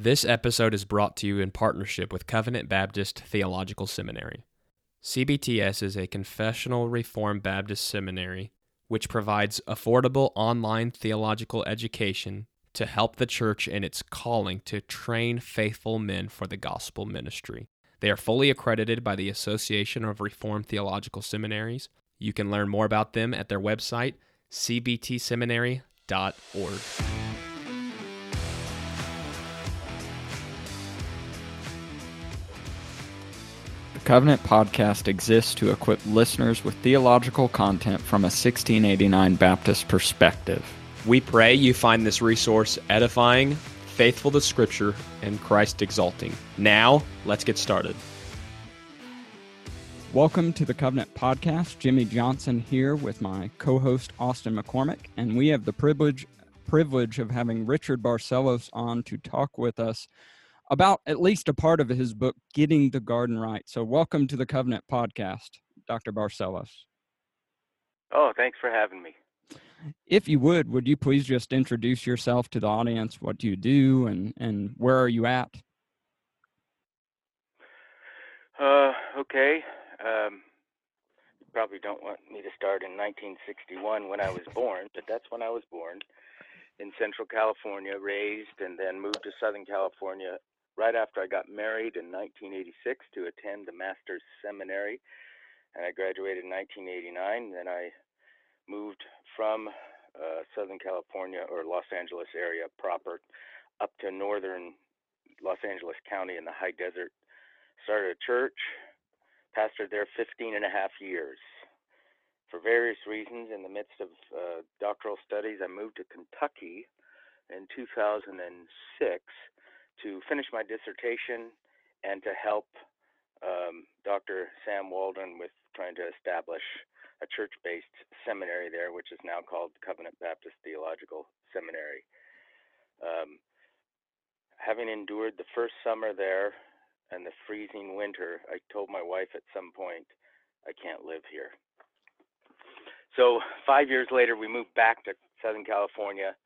This episode is brought to you in partnership with Covenant Baptist Theological Seminary. CBTS is a confessional Reformed Baptist seminary which provides affordable online theological education to help the church in its calling to train faithful men for the gospel ministry. They are fully accredited by the Association of Reformed Theological Seminaries. You can learn more about them at their website, cbtseminary.org. Covenant podcast exists to equip listeners with theological content from a 1689 Baptist perspective. We pray you find this resource edifying, faithful to Scripture, and Christ exalting. Now, let's get started. Welcome to the Covenant Podcast. Jimmy Johnson here with my co-host Austin McCormick, and we have the privilege privilege of having Richard Barcellos on to talk with us about at least a part of his book, Getting the Garden Right. So, welcome to the Covenant Podcast, Dr. Barcellos. Oh, thanks for having me. If you would, would you please just introduce yourself to the audience? What do you do, and and where are you at? Uh, okay. Um, you probably don't want me to start in 1961 when I was born, but that's when I was born in Central California, raised, and then moved to Southern California right after I got married in 1986 to attend the Master's Seminary, and I graduated in 1989. Then I moved from uh, Southern California or Los Angeles area proper up to northern Los Angeles County in the high desert. Started a church, pastored there 15 and a half years. For various reasons, in the midst of uh, doctoral studies, I moved to Kentucky in 2006 to finish my dissertation and to help um, Dr. Sam Waldron with trying to establish a church based seminary there, which is now called Covenant Baptist Theological Seminary. Um, having endured the first summer there and the freezing winter, I told my wife at some point, I can't live here. So, five years later, we moved back to Southern California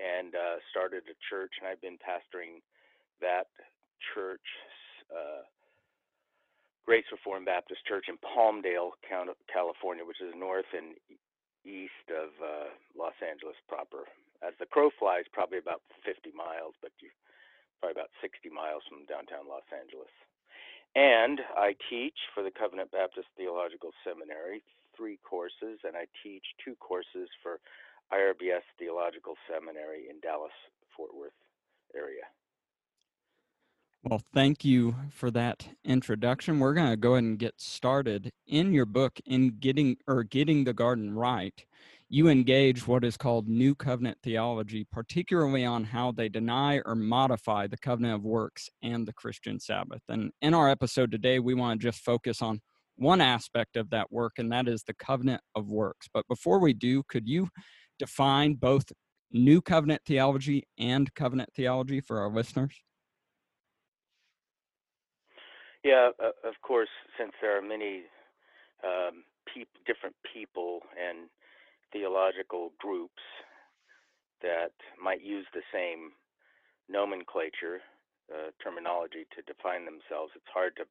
and uh, started a church, and I've been pastoring that church, uh, Grace Reformed Baptist Church in Palmdale, California, which is north and east of uh, Los Angeles proper. As the crow flies, probably about 50 miles, but you probably about 60 miles from downtown Los Angeles. And I teach for the Covenant Baptist Theological Seminary three courses, and I teach two courses for IRBS Theological Seminary in Dallas, Fort Worth area. Well, thank you for that introduction. We're going to go ahead and get started. In your book, in getting or getting the garden right, you engage what is called New Covenant theology, particularly on how they deny or modify the covenant of works and the Christian Sabbath. And in our episode today, we want to just focus on one aspect of that work, and that is the covenant of works. But before we do, could you define both New Covenant theology and covenant theology for our listeners? Yeah, of course, since there are many um, peop- different people and theological groups that might use the same nomenclature, uh, terminology to define themselves, it's hard to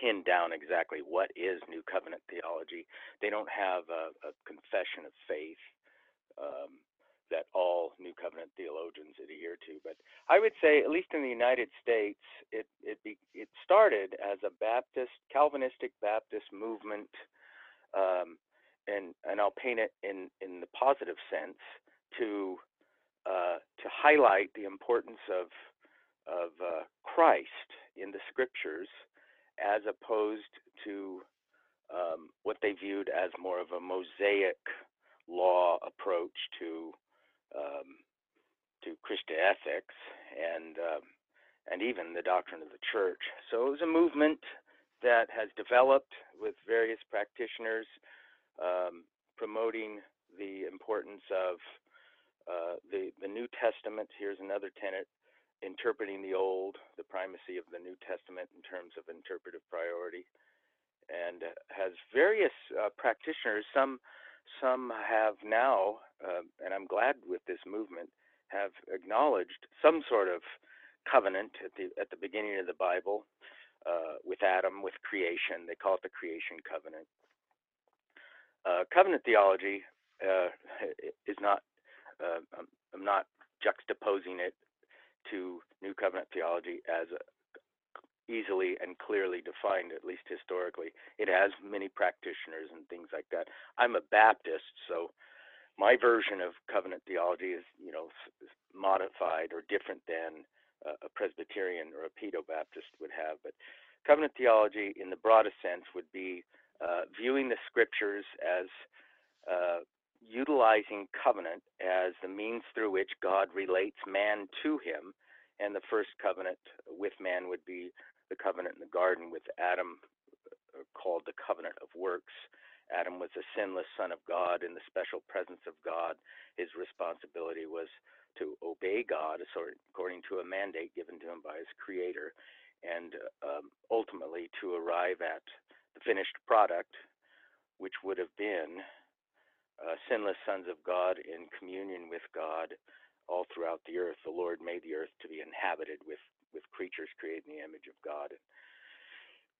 pin down exactly what is New Covenant theology. They don't have a, a confession of faith. Um, that all New Covenant theologians adhere to. But I would say, at least in the United States, it it be, it started as a Baptist Calvinistic Baptist movement, um, and and I'll paint it in in the positive sense to uh, to highlight the importance of of uh, Christ in the Scriptures, as opposed to um, what they viewed as more of a Mosaic law approach to um, to Christian ethics and um, and even the doctrine of the church. So it was a movement that has developed with various practitioners um, promoting the importance of uh, the the New Testament. Here's another tenet: interpreting the Old, the primacy of the New Testament in terms of interpretive priority, and has various uh, practitioners. Some some have now, uh, and I'm glad with this movement, have acknowledged some sort of covenant at the at the beginning of the Bible uh, with Adam, with creation. They call it the creation covenant. Uh, covenant theology uh, is not. Uh, I'm, not juxtaposing it to New Covenant theology as a, easily and clearly defined, at least historically. It has many practitioners and things like that. I'm a Baptist, so my version of covenant theology is, you know, modified or different than a Presbyterian or a Pedo Baptist would have. But covenant theology, in the broadest sense, would be uh, viewing the scriptures as uh, utilizing covenant as the means through which God relates man to him. And the first covenant with man would be the covenant in the garden with Adam, uh, called the covenant of works. Adam was a sinless son of God in the special presence of God. His responsibility was to obey God according to a mandate given to him by his creator, and um, ultimately to arrive at the finished product, which would have been uh, sinless sons of God in communion with God all throughout the earth. The Lord made the earth to be inhabited with with creatures created in the image of God.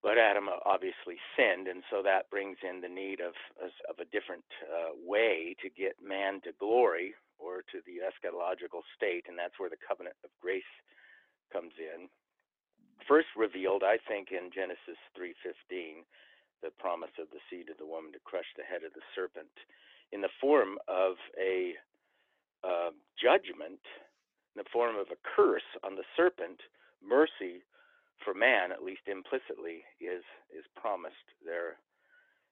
But Adam obviously sinned, and so that brings in the need of of a different uh, way to get man to glory or to the eschatological state, and that's where the covenant of grace comes in. First revealed, I think, in Genesis 3:15, the promise of the seed of the woman to crush the head of the serpent, in the form of a uh, judgment, in the form of a curse on the serpent mercy for man, at least implicitly, is is promised there,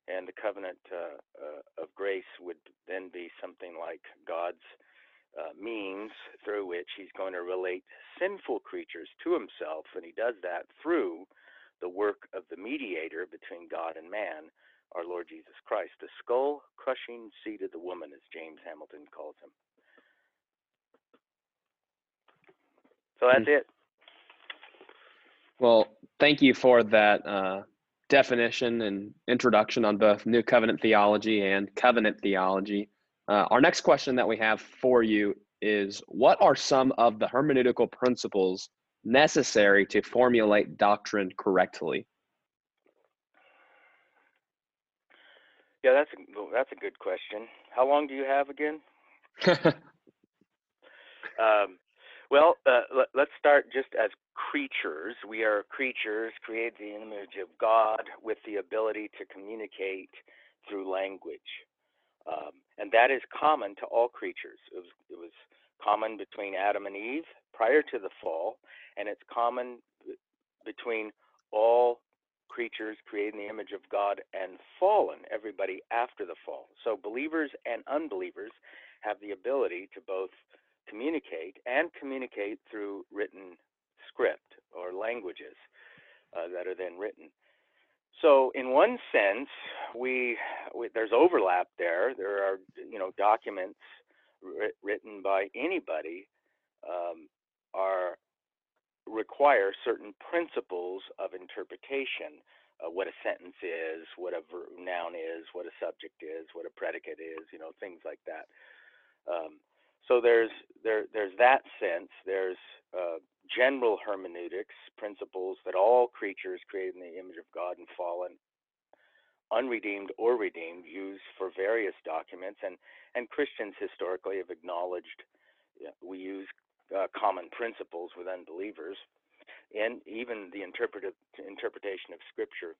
and the covenant uh, uh, of grace would then be something like God's uh, means through which He's going to relate sinful creatures to Himself, and He does that through the work of the mediator between God and man, our Lord Jesus Christ, the skull crushing seed of the woman, as James Hamilton calls him. So that's it. Well, thank you for that uh, definition and introduction on both New Covenant theology and covenant theology. Uh, our next question that we have for you is What are some of the hermeneutical principles necessary to formulate doctrine correctly? Yeah, that's a, that's a good question. How long do you have again? um, well, uh, let, us start just as creatures. We are creatures created in the image of God with the ability to communicate through language. Um, and that is common to all creatures. It was, it was common between Adam and Eve prior to the fall, and it's common between all creatures created in the image of God and fallen, everybody after the fall. So believers and unbelievers have the ability to both communicate and communicate through written script or languages uh, that are then written. So, in one sense, we, we, there's overlap there. There are you know documents written by anybody um, are require certain principles of interpretation. Uh, what a sentence is, what a noun is, what a subject is, what a predicate is, you know, things like that. Um, so there's there there's that sense. There's uh, general hermeneutics principles that all creatures created in the image of God and fallen, unredeemed or redeemed, use for various documents, and and Christians historically have acknowledged you know, we use uh, common principles with unbelievers, and even the interpretive interpretation of Scripture.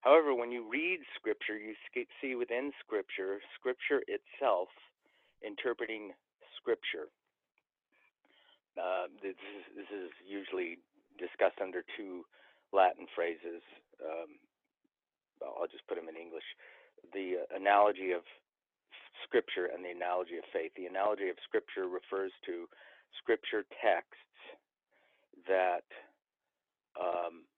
However, when you read Scripture, you see within Scripture, Scripture itself interpreting Scripture. Uh, this, is, this, is, usually discussed under two Latin phrases. Um, I'll just put them in English. The analogy of Scripture and the analogy of faith. The analogy of Scripture refers to Scripture texts that um,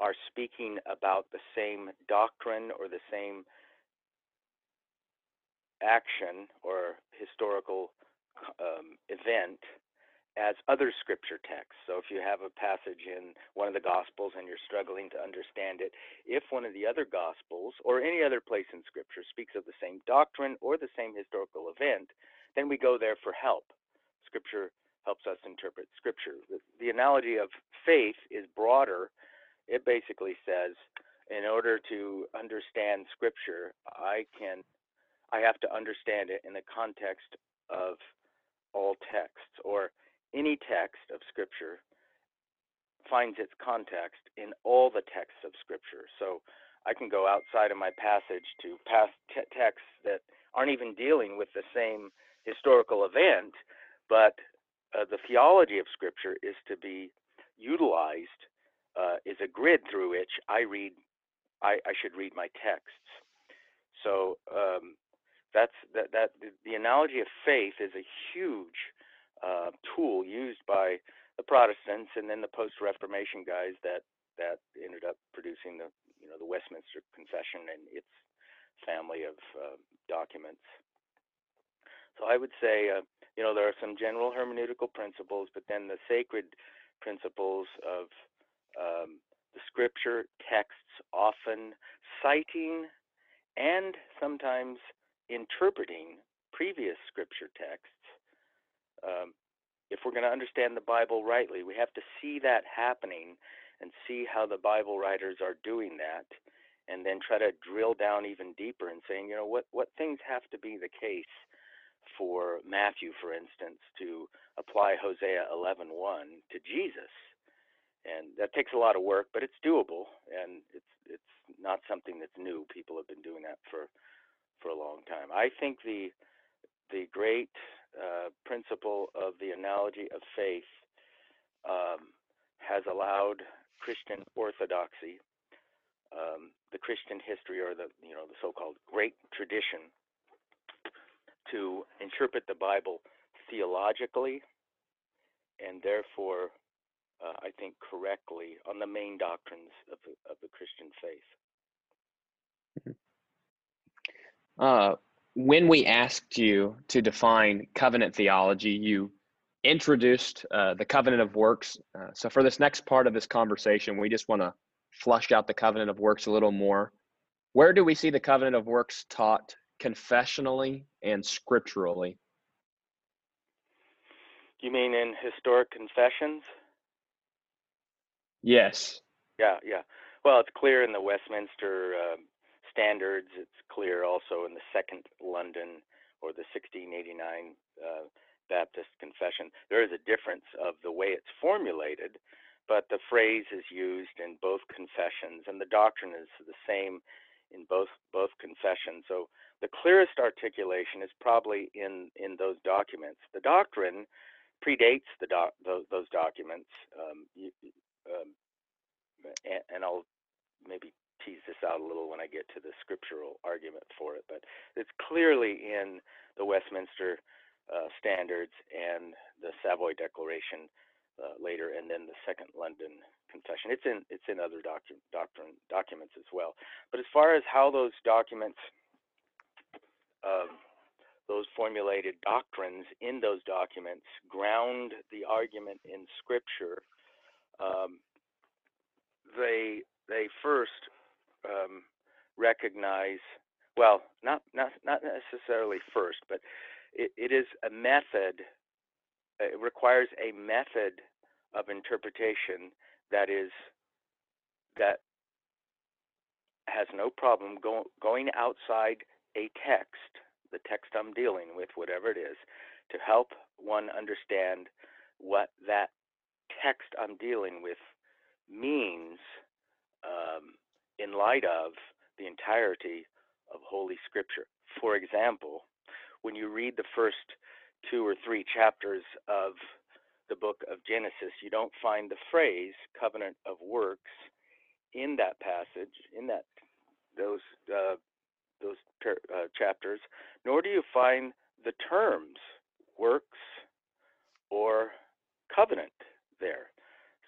are speaking about the same doctrine or the same action or historical um, event as other scripture texts. So if you have a passage in one of the Gospels and you're struggling to understand it, if one of the other Gospels or any other place in Scripture speaks of the same doctrine or the same historical event, then we go there for help. Scripture helps us interpret Scripture. The, the analogy of faith is broader. It basically says, in order to understand Scripture, I can, I have to understand it in the context of all texts, or any text of Scripture finds its context in all the texts of Scripture. So I can go outside of my passage to past t- texts that aren't even dealing with the same historical event, but uh, the theology of Scripture is to be utilized uh, is a grid through which I read. I, I should read my texts. So um, that's that. That the analogy of faith is a huge uh, tool used by the Protestants and then the post-Reformation guys that that ended up producing the you know the Westminster Confession and its family of uh, documents. So I would say, uh, you know, there are some general hermeneutical principles, but then the sacred principles of um, the scripture texts, often citing and sometimes interpreting previous scripture texts. Um, if we're going to understand the Bible rightly, we have to see that happening and see how the Bible writers are doing that, and then try to drill down even deeper and saying, you know, what what things have to be the case for Matthew, for instance, to apply Hosea 11:1 to Jesus, and that takes a lot of work, but it's doable, and it's it's not something that's new. People have been doing that for for a long time. I think the the great uh, principle of the analogy of faith um, has allowed Christian orthodoxy, um, the Christian history, or the you know the so-called great tradition, to interpret the Bible theologically, and therefore, uh, I think correctly on the main doctrines of the, of the Christian faith. Uh, when we asked you to define covenant theology, you introduced uh, the covenant of works. Uh, so, for this next part of this conversation, we just want to flush out the covenant of works a little more. Where do we see the covenant of works taught confessionally and scripturally? You mean in historic confessions? Yes. Yeah, yeah. Well, it's clear in the Westminster uh, standards. It's clear also in the Second London or the 1689 uh, Baptist Confession. There is a difference of the way it's formulated, but the phrase is used in both confessions, and the doctrine is the same in both both confessions. So the clearest articulation is probably in in those documents. The doctrine predates the doc, those, those documents, um, you, um, and, and I'll maybe tease this out a little when I get to the scriptural argument for it, but it's clearly in the Westminster uh, Standards and the Savoy Declaration uh, later, and then the Second London Confession. It's in it's in other docu- doctrine documents as well. But as far as how those documents, um, those formulated doctrines in those documents ground the argument in Scripture, um, they they first um, recognize well, not not not necessarily first, but it, it is a method. It requires a method of interpretation that is that has no problem go, going outside a text, the text I'm dealing with, whatever it is, to help one understand what that text I'm dealing with means um, in light of the entirety of Holy Scripture. For example, when you read the first two or three chapters of the book of Genesis, you don't find the phrase covenant of works in that passage, in that those uh, those uh, chapters, nor do you find the terms works or covenant there.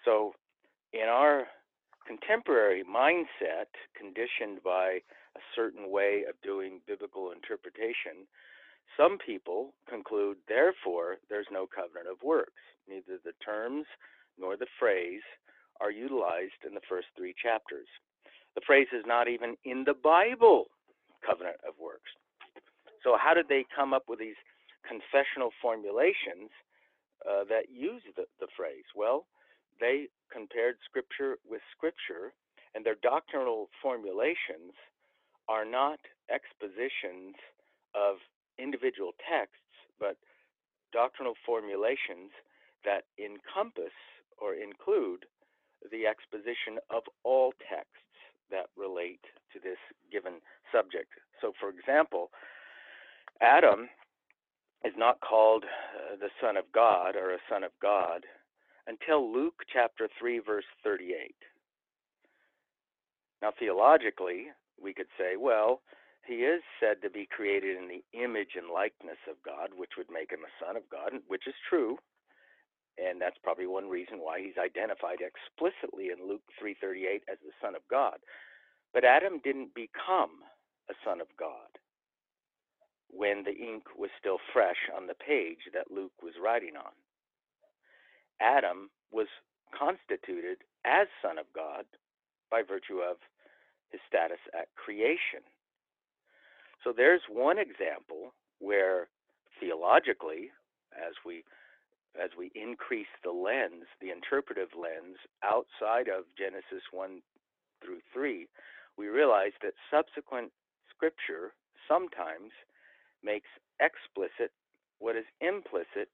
So, in our contemporary mindset, conditioned by a certain way of doing biblical interpretation, some people conclude, therefore, there's no covenant of works. Neither the terms nor the phrase are utilized in the first three chapters. The phrase is not even in the Bible, covenant of works. So, how did they come up with these confessional formulations uh, that use the, the phrase? Well, they compared Scripture with Scripture, and their doctrinal formulations are not expositions of individual texts, but doctrinal formulations that encompass or include the exposition of all texts that relate to this given subject. So, for example, Adam is not called uh, the Son of God or a Son of God until Luke chapter 3, verse 38. Now, theologically, we could say, well, he is said to be created in the image and likeness of God, which would make him a son of God, which is true. And that's probably one reason why he's identified explicitly in Luke 3:38 as the son of God. But Adam didn't become a son of God when the ink was still fresh on the page that Luke was writing on. Adam was constituted as son of God by virtue of his status at creation. So there's one example where theologically, as we as we increase the lens, the interpretive lens outside of Genesis 1 through 3, we realize that subsequent scripture sometimes makes explicit what is implicit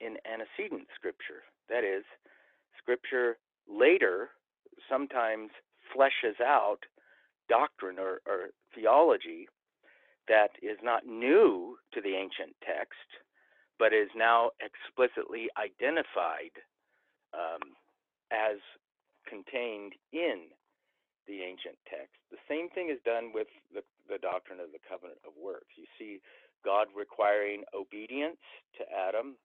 in antecedent scripture. That is, scripture later sometimes fleshes out doctrine or, or theology that is not new to the ancient text, but is now explicitly identified um, as contained in the ancient text. The same thing is done with the, the doctrine of the covenant of works. You see God requiring obedience to Adam.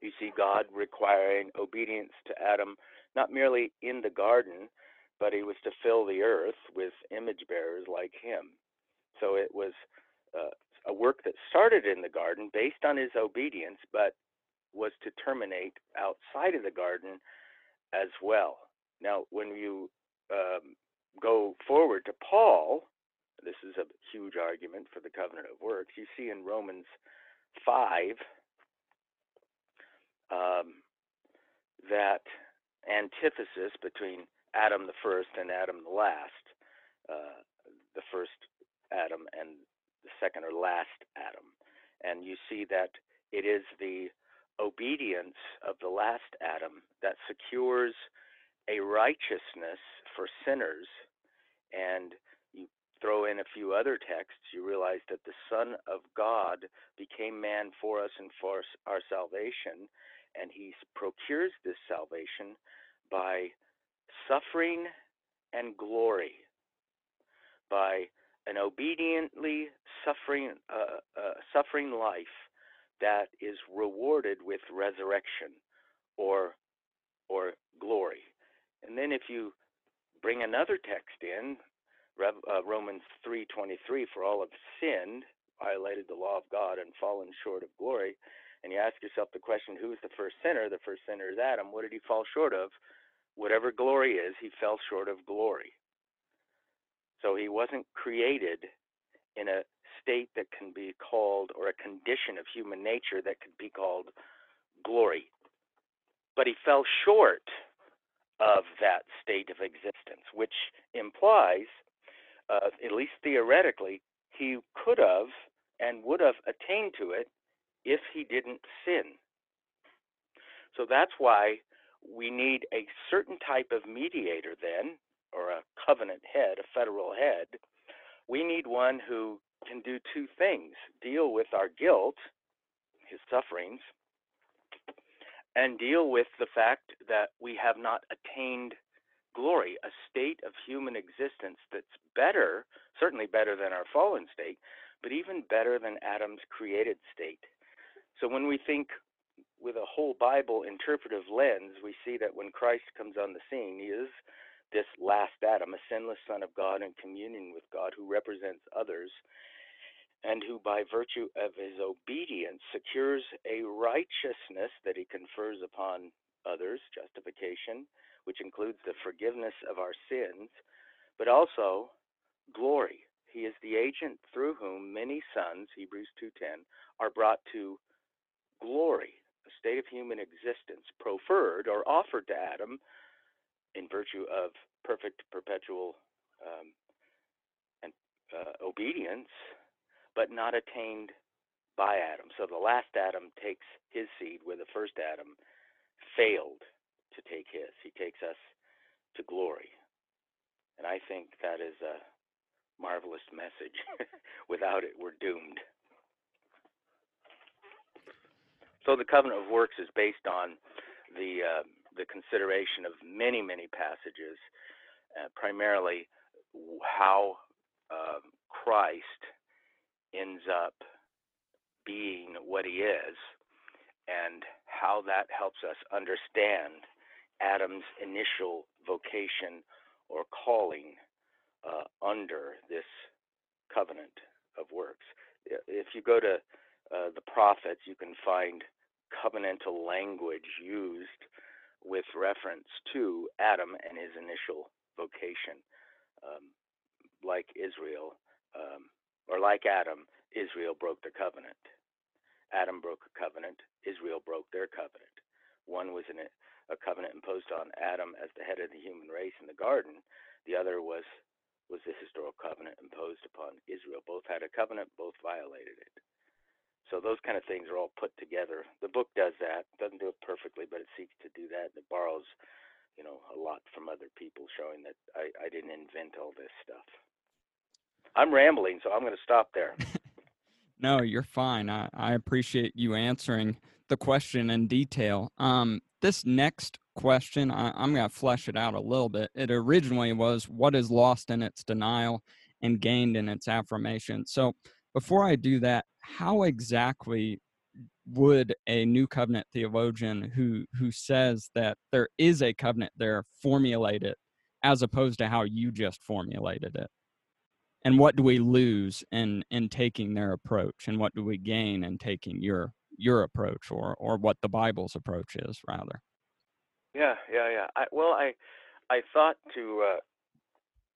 You see God requiring obedience to Adam, not merely in the garden, but he was to fill the earth with image bearers like him. So it was uh, a work that started in the garden based on his obedience, but was to terminate outside of the garden as well. Now, when you um, go forward to Paul, this is a huge argument for the covenant of works. You see in Romans 5 um, that antithesis between Adam the first and Adam the last. Uh, the first Adam and the second or last Adam. And you see that it is the obedience of the last Adam that secures a righteousness for sinners. And you throw in a few other texts, you realize that the Son of God became man for us and for our salvation. And he procures this salvation by suffering and glory, by an obediently suffering uh, uh, suffering life that is rewarded with resurrection or or glory. And then if you bring another text in, uh, Romans 3:23, for all have sinned, violated the law of God, and fallen short of glory. And you ask yourself the question, who's the first sinner? The first sinner is Adam. What did he fall short of? Whatever glory is, he fell short of glory. So he wasn't created in a state that can be called, or a condition of human nature that could be called glory. But he fell short of that state of existence, which implies, uh, at least theoretically, he could have and would have attained to it if he didn't sin. So that's why we need a certain type of mediator then or a covenant head, a federal head, we need one who can do two things deal with our guilt, his sufferings, and deal with the fact that we have not attained glory, a state of human existence that's better, certainly better than our fallen state, but even better than Adam's created state. So when we think with a whole Bible interpretive lens, we see that when Christ comes on the scene, he is this last Adam, a sinless Son of God in communion with God, who represents others, and who, by virtue of his obedience, secures a righteousness that he confers upon others, justification, which includes the forgiveness of our sins, but also glory. He is the agent through whom many sons, Hebrews 2:10, are brought to glory. a state of human existence proffered or offered to Adam in virtue of perfect perpetual um, and uh, obedience, but not attained by Adam. So the last Adam takes his seed where the first Adam failed to take his. He takes us to glory. And I think that is a marvelous message. Without it, we're doomed. So the covenant of works is based on the uh, the consideration of many many passages, uh, primarily how uh, Christ ends up being what he is, and how that helps us understand Adam's initial vocation or calling uh, under this covenant of works. If you go to uh, the prophets, you can find covenantal language used with reference to Adam and his initial vocation. Um, like Israel, um, or like Adam, Israel broke the covenant. Adam broke a covenant, Israel broke their covenant. One was a covenant imposed on Adam as the head of the human race in the garden, the other was was the historical covenant imposed upon Israel. Both had a covenant, both violated it. So those kind of things are all put together. The book does that. Doesn't do it perfectly, but it seeks to do that. And It borrows, you know, a lot from other people, showing that I, I didn't invent all this stuff. I'm rambling, so I'm going to stop there. no, you're fine. I, I appreciate you answering the question in detail. Um, this next question, I, I'm going to flesh it out a little bit. It originally was what is lost in its denial and gained in its affirmation. So before I do that, how exactly would a new covenant theologian who who says that there is a covenant there formulate it as opposed to how you just formulated it? And what do we lose in in taking their approach and what do we gain in taking your your approach or or what the Bible's approach is rather? Yeah, yeah, yeah. I, well, I I thought to uh,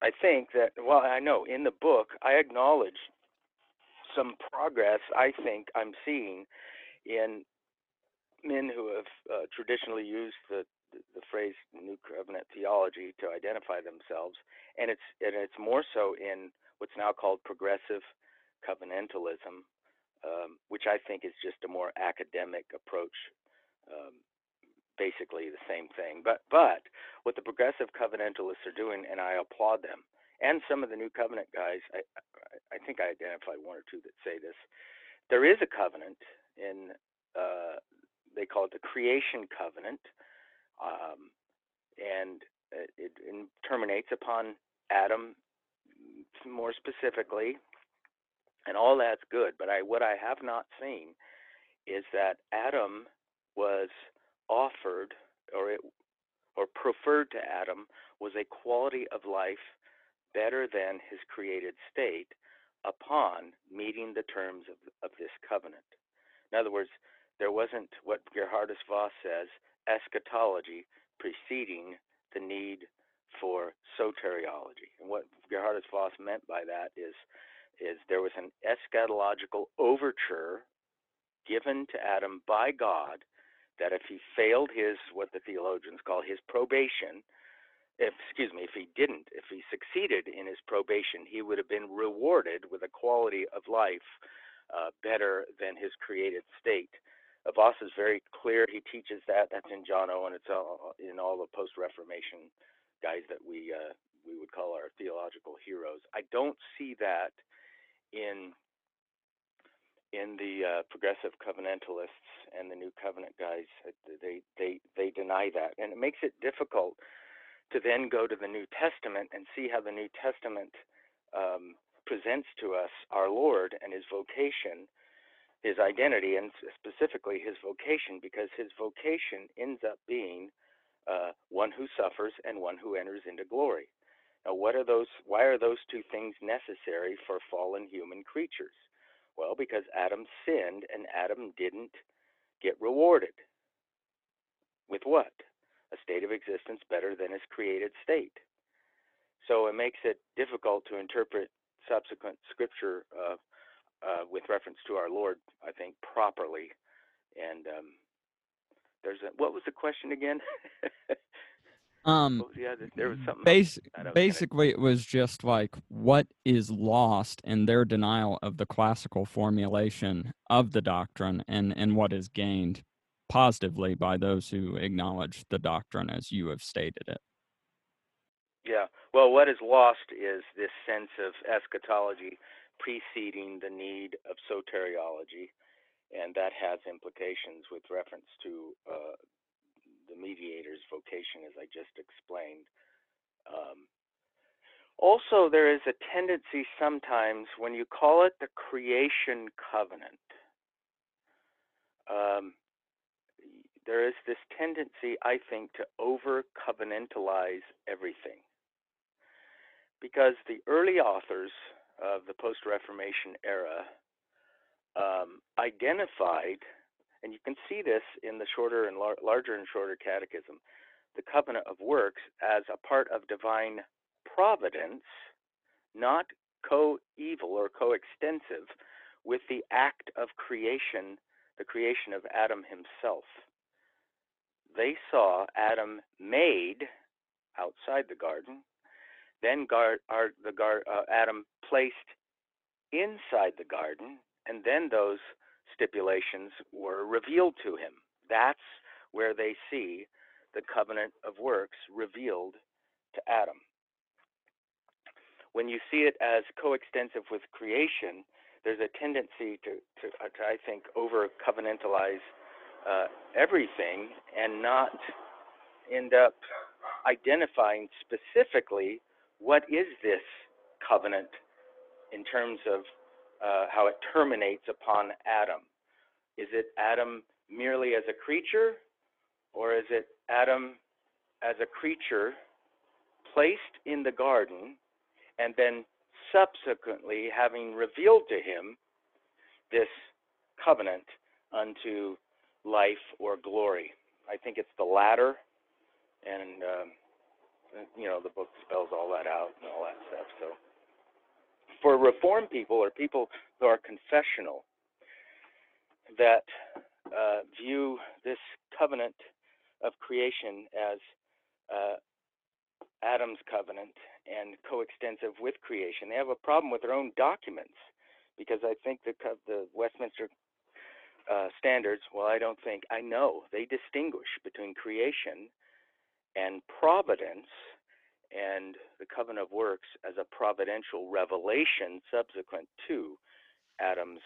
I think that well, I know in the book I acknowledge some progress I think I'm seeing in men who have uh, traditionally used the, the phrase New Covenant theology to identify themselves, and it's and it's more so in what's now called progressive covenantalism, um, which I think is just a more academic approach um, basically the same thing. But but what the progressive covenantalists are doing, and I applaud them, and some of the new covenant guys, I I think I identified one or two that say this. There is a covenant in uh, they call it the creation covenant, um, and it, it, terminates upon Adam more specifically, and all that's good. But I what I have not seen is that Adam was offered or it or preferred to Adam was a quality of life better than his created state upon meeting the terms of, of this covenant. In other words, there wasn't what Gerhardus Vos says, eschatology preceding the need for soteriology. And what Gerhardus Vos meant by that is, is there was an eschatological overture given to Adam by God that if he failed his what the theologians call his probation, if, excuse me, if he didn't, if he succeeded in his probation, he would have been rewarded with a quality of life uh, better than his created state. Uh, Vos is very clear. He teaches that. That's in John Owen. It's all, in all the post-Reformation guys that we uh, we would call our theological heroes. I don't see that in in the uh, progressive covenantalists and the new covenant guys they they they deny that and it makes it difficult to then go to the new testament and see how the new testament um, presents to us our lord and his vocation his identity and specifically his vocation because his vocation ends up being uh, one who suffers and one who enters into glory now what are those why are those two things necessary for fallen human creatures well, because Adam sinned and Adam didn't get rewarded. With what? A state of existence better than his created state. So it makes it difficult to interpret subsequent scripture uh, uh, with reference to our Lord, I think, properly. And um, there's a what was the question again? Um, what was the other? There was something. bas- that I was gonna- basically, it was just like what is lost in their denial of the classical formulation of the doctrine, and and what is gained positively by those who acknowledge the doctrine as you have stated it. Yeah. Well, what is lost is this sense of eschatology preceding the need of soteriology, and that has implications with reference to uh, the mediator's vocation, as I just explained. Um, also, there is a tendency sometimes when you call it the creation covenant, um, there is this tendency, I think, to over covenantalize everything. Because the early authors of the post Reformation era um, identified and you can see this in the shorter and lar- larger and shorter catechism, the covenant of works as a part of divine providence, not co-eval or co-extensive with the act of creation, the creation of Adam himself. They saw Adam made outside the garden, then gar- the gar- uh, Adam placed inside the garden, and then those stipulations were revealed to him. That's where they see the covenant of works revealed to Adam. When you see it as coextensive with creation, there's a tendency to, to, uh, to I think, over covenantalize uh, everything and not end up identifying specifically what is this covenant in terms of uh, how it terminates upon Adam. Is it Adam merely as a creature, or is it Adam as a creature placed in the garden and then subsequently having revealed to him this covenant unto life or glory? I think it's the latter, and um, you know the book spells all that out and all that stuff. So for Reformed people or people who are confessional that uh, view this covenant of creation as uh, Adam's covenant and coextensive with creation. They have a problem with their own documents because I think the the Westminster uh, standards. Well, I don't think I know they distinguish between creation and providence and the covenant of works as a providential revelation subsequent to Adam's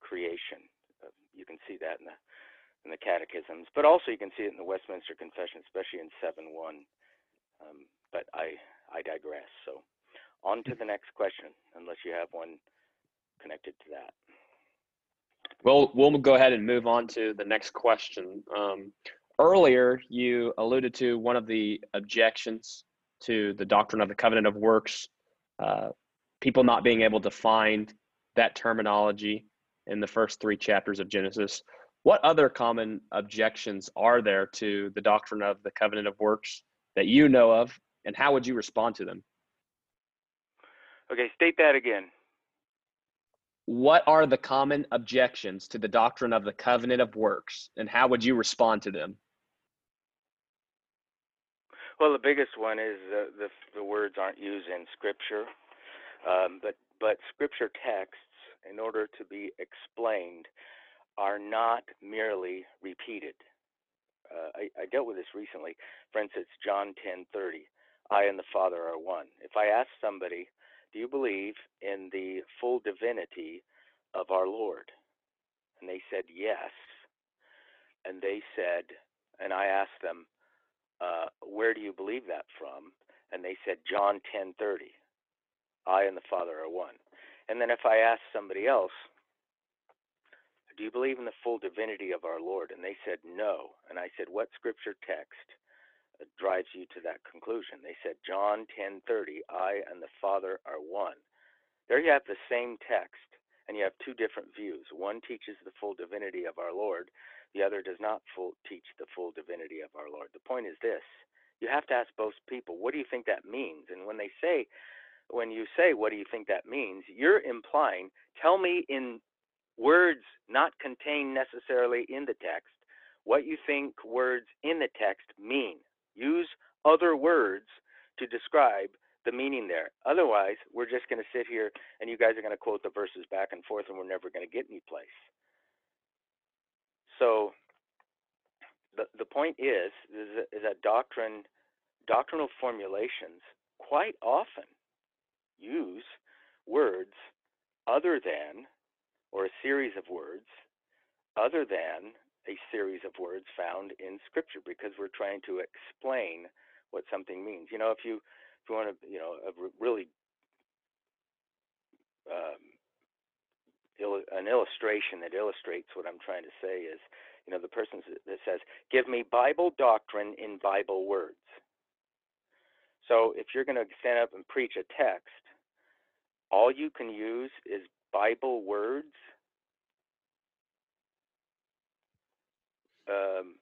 creation. Uh, you can see that in the in the catechisms, but also you can see it in the Westminster Confession, especially in seven one. Um, but I I digress. So on to the next question, unless you have one connected to that. Well, we'll go ahead and move on to the next question. Um, earlier, you alluded to one of the objections to the doctrine of the covenant of works, uh, people not being able to find that terminology in the first three chapters of Genesis. What other common objections are there to the doctrine of the covenant of works that you know of, and how would you respond to them? Okay, state that again. What are the common objections to the doctrine of the covenant of works, and how would you respond to them? Well, the biggest one is the the, the words aren't used in Scripture, um, but but Scripture texts, in order to be explained, are not merely repeated. Uh, I, I dealt with this recently. For instance, John ten thirty, I and the Father are one. If I ask somebody, do you believe in the full divinity of our Lord? And they said yes. And they said, and I asked them, uh, where do you believe that from? And they said, John 10:30. I and the Father are one. And then if I ask somebody else, do you believe in the full divinity of our Lord? And they said, no. And I said, what scripture text drives you to that conclusion? They said, John 10:30. I and the Father are one. There you have the same text, and you have two different views. One teaches the full divinity of our Lord, the other does not full, teach the full divinity of our Lord. The point is this you have to ask both people, what do you think that means? And when they say, when you say, what do you think that means, you're implying, tell me in words not contained necessarily in the text, what you think words in the text mean. Use other words to describe the meaning there. Otherwise, we're just going to sit here and you guys are going to quote the verses back and forth and we're never going to get any place. So the the point is is is that doctrine doctrinal formulations quite often use words other than or a series of words other than a series of words found in scripture because we're trying to explain what something means. You know, if you if you want to, you know, a really um, il- an illustration that illustrates what I'm trying to say is, you know, the person that says, "Give me Bible doctrine in Bible words." So if you're going to stand up and preach a text, all you can use is Bible words um,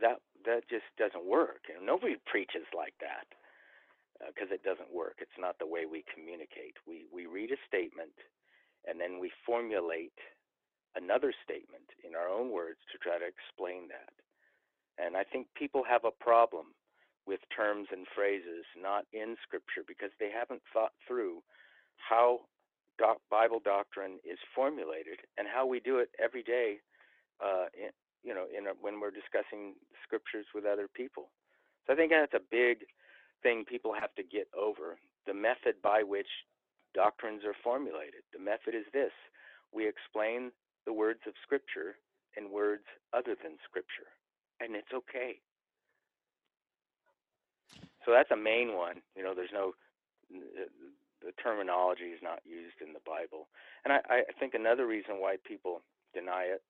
that that just doesn't work. And nobody preaches like that because uh, it doesn't work. It's not the way we communicate. We we read a statement and then we formulate another statement in our own words to try to explain that. And I think people have a problem with terms and phrases not in Scripture because they haven't thought through how Bible doctrine is formulated and how we do it every day uh, you know, in a, when we're discussing scriptures with other people. So I think that's a big thing people have to get over. The method by which doctrines are formulated. The method is this: we explain the words of Scripture in words other than Scripture, and it's okay. So that's a main one. You know, there's no the terminology is not used in the Bible, and I, I think another reason why people deny it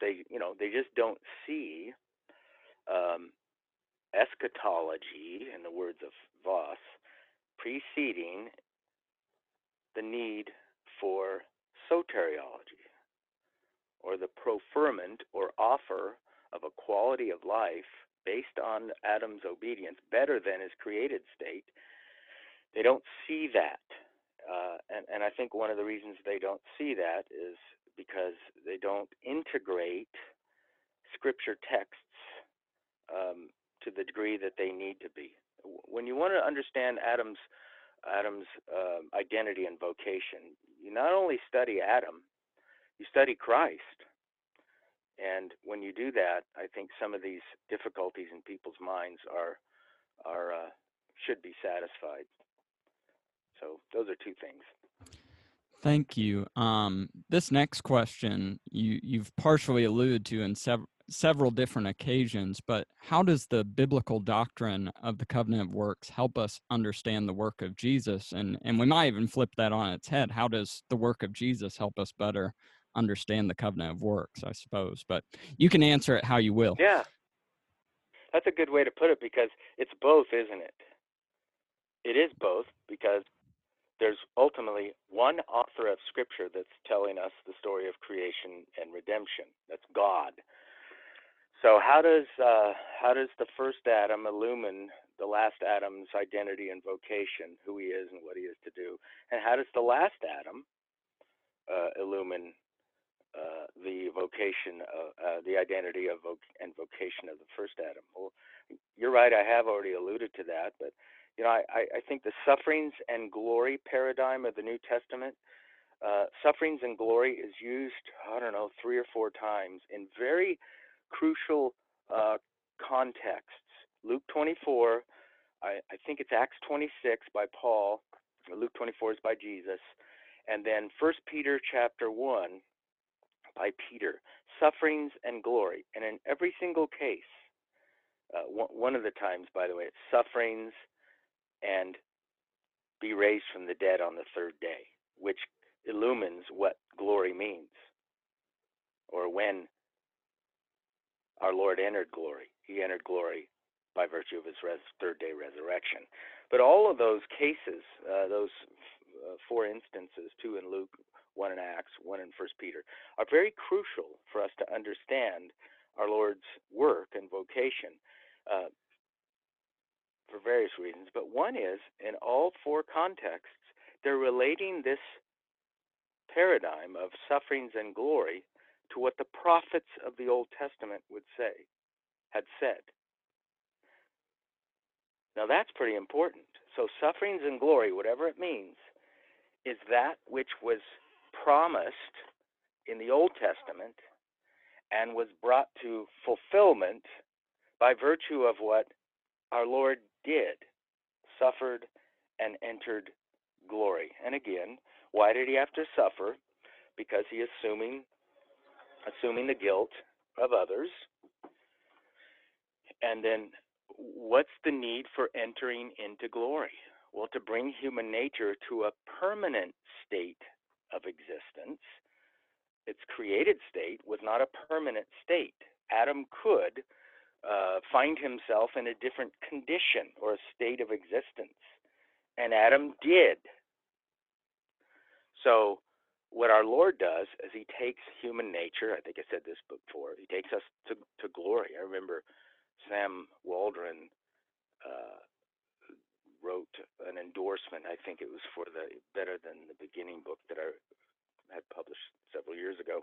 they you know they just don't see um, eschatology, in the words of Vos, preceding the need for soteriology, or the proferment or offer of a quality of life based on Adam's obedience better than his created state. They don't see that. Uh, and, and I think one of the reasons they don't see that is because don't integrate scripture texts um, to the degree that they need to be. When you want to understand Adam's Adam's uh, identity and vocation, you not only study Adam, you study Christ. And when you do that, I think some of these difficulties in people's minds are are uh, should be satisfied. So those are two things. Thank you. Um, this next question you you've partially alluded to in sev- several different occasions, but how does the biblical doctrine of the covenant of works help us understand the work of Jesus? And and we might even flip that on its head. How does the work of Jesus help us better understand the covenant of works? I suppose, but you can answer it how you will. Yeah, that's a good way to put it because it's both, isn't it? It is both because there's ultimately one author of Scripture that's telling us the story of creation and redemption. That's God. So how does uh, how does the first Adam illumine the last Adam's identity and vocation, who he is and what he is to do, and how does the last Adam uh, illumine uh, the vocation, of, uh, the identity of voc- and vocation of the first Adam? Well, you're right. I have already alluded to that, but you know, I, I think the sufferings and glory paradigm of the New Testament, uh, sufferings and glory is used, I don't know, three or four times in very crucial uh, contexts. Luke 24, I, I think it's Acts 26 by Paul, Luke 24 is by Jesus, and then 1 Peter chapter 1 by Peter, sufferings and glory. And in every single case, uh, one of the times, by the way, it's sufferings and be raised from the dead on the third day, which illumines what glory means, or when our Lord entered glory. He entered glory by virtue of his res- third day resurrection. But all of those cases, uh, those uh, four instances, two in Luke, one in Acts, one in First Peter, are very crucial for us to understand our Lord's work and vocation. Uh, for various reasons, but one is in all four contexts, they're relating this paradigm of sufferings and glory to what the prophets of the Old Testament would say, had said. Now that's pretty important. So, sufferings and glory, whatever it means, is that which was promised in the Old Testament and was brought to fulfillment by virtue of what our Lord did, suffered, and entered glory. And again, why did he have to suffer? Because he assuming assuming the guilt of others. And then what's the need for entering into glory? Well, to bring human nature to a permanent state of existence. Its created state was not a permanent state. Adam could uh, find himself in a different condition or a state of existence. And Adam did. So, what our Lord does is he takes human nature, I think I said this before, he takes us to, to glory. I remember Sam Waldron uh, wrote an endorsement, I think it was for the Better Than the Beginning book that I had published several years ago.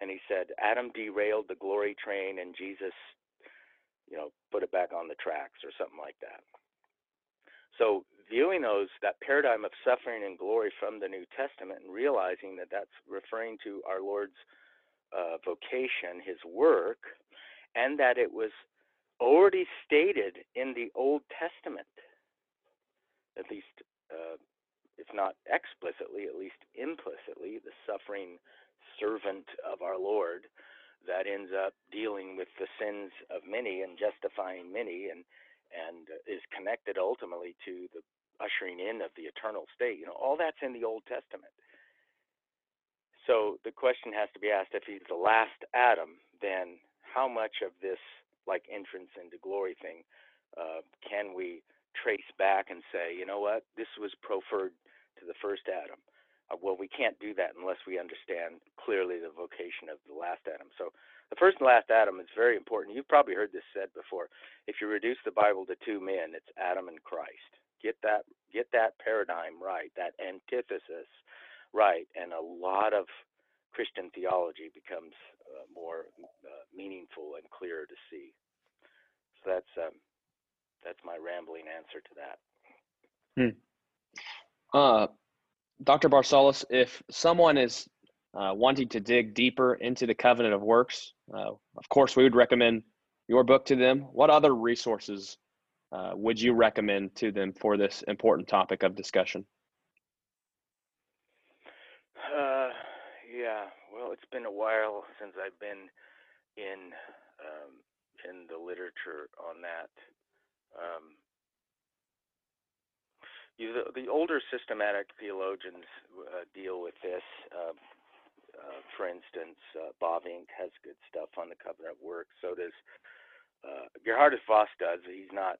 And he said, Adam derailed the glory train and Jesus you know, put it back on the tracks or something like that. So viewing those that paradigm of suffering and glory from the New Testament and realizing that that's referring to our Lord's uh, vocation, His work, and that it was already stated in the Old Testament, at least, uh, if not explicitly, at least implicitly, the suffering servant of our Lord that ends up dealing with the sins of many and justifying many and and is connected ultimately to the ushering in of the eternal state. You know all that's in the old testament. So the question has to be asked if he's the last adam then how much of this like entrance into glory thing uh, can we trace back and say you know what? This was proffered to the first adam uh, well, we can't do that unless we understand clearly the vocation of the last Adam. So the first and last Adam is very important. You've probably heard this said before. If you reduce the Bible to two men, it's Adam and Christ. Get that get that paradigm right, that antithesis right, and a lot of Christian theology becomes uh, more uh, meaningful and clearer to see. So that's um, that's my rambling answer to that. Hmm. Uh, Dr. Barcellos, if someone is uh, wanting to dig deeper into the covenant of works, uh, of course, we would recommend your book to them. What other resources uh, would you recommend to them for this important topic of discussion? Uh, yeah, well, it's been a while since I've been in um, in the literature on that. Um, you, the, the older systematic theologians uh, deal with this. Uh, uh, for instance, uh, Bavinck has good stuff on the covenant work. So does uh, Geerhardus Vos does. He's not,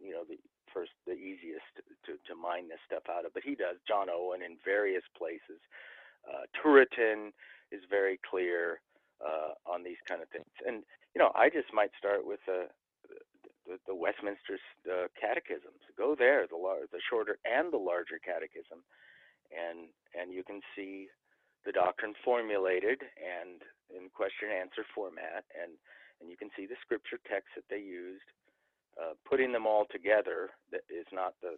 you know, the first, the easiest to, to mine this stuff out of, but he does. John Owen in various places. Uh, Turretin is very clear uh, on these kind of things. And you know, I just might start with a the, the Westminster uh, catechisms. Go there, the lar- the shorter and the larger catechism, and and you can see the doctrine formulated and in question and answer format, and and you can see the scripture text that they used. Uh, putting them all together that is not the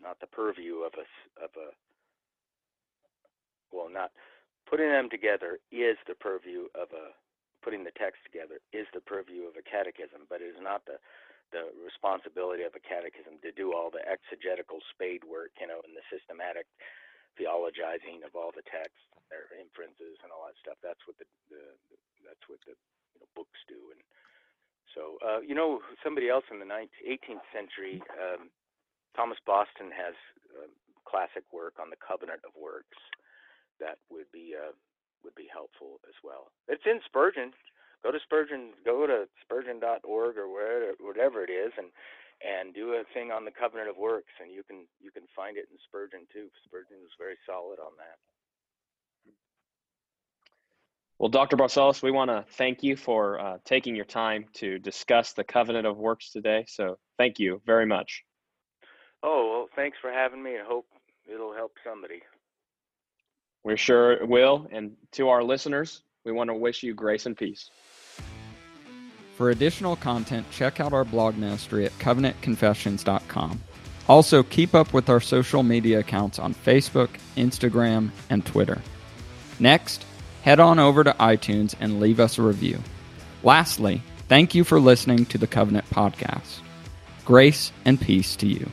not the purview of a of a well not putting them together is the purview of a putting the text together is the purview of a catechism, but it is not the the responsibility of a catechism to do all the exegetical spade work, you know, and the systematic theologizing of all the texts, their inferences, and all that stuff. That's what the, the, the that's what the you know, books do. And so, uh, you know, somebody else in the 19th, 18th century, um, Thomas Boston has uh, classic work on the covenant of works that would be uh, would be helpful as well. It's in Spurgeon go to Spurgeon, go to spurgeon.org or wherever, whatever it is, and and do a thing on the covenant of works, and you can you can find it in Spurgeon too. Spurgeon is very solid on that. Well, Dr. Barcellos, we want to thank you for uh, taking your time to discuss the covenant of works today. So, thank you very much. Oh well, thanks for having me. I hope it'll help somebody. We sure will. And to our listeners, We want to wish you grace and peace. For additional content, check out our blog ministry at covenantconfessions.com. Also, keep up with our social media accounts on Facebook, Instagram, and Twitter. Next, head on over to iTunes and leave us a review. Lastly, thank you for listening to the Covenant Podcast. Grace and peace to you.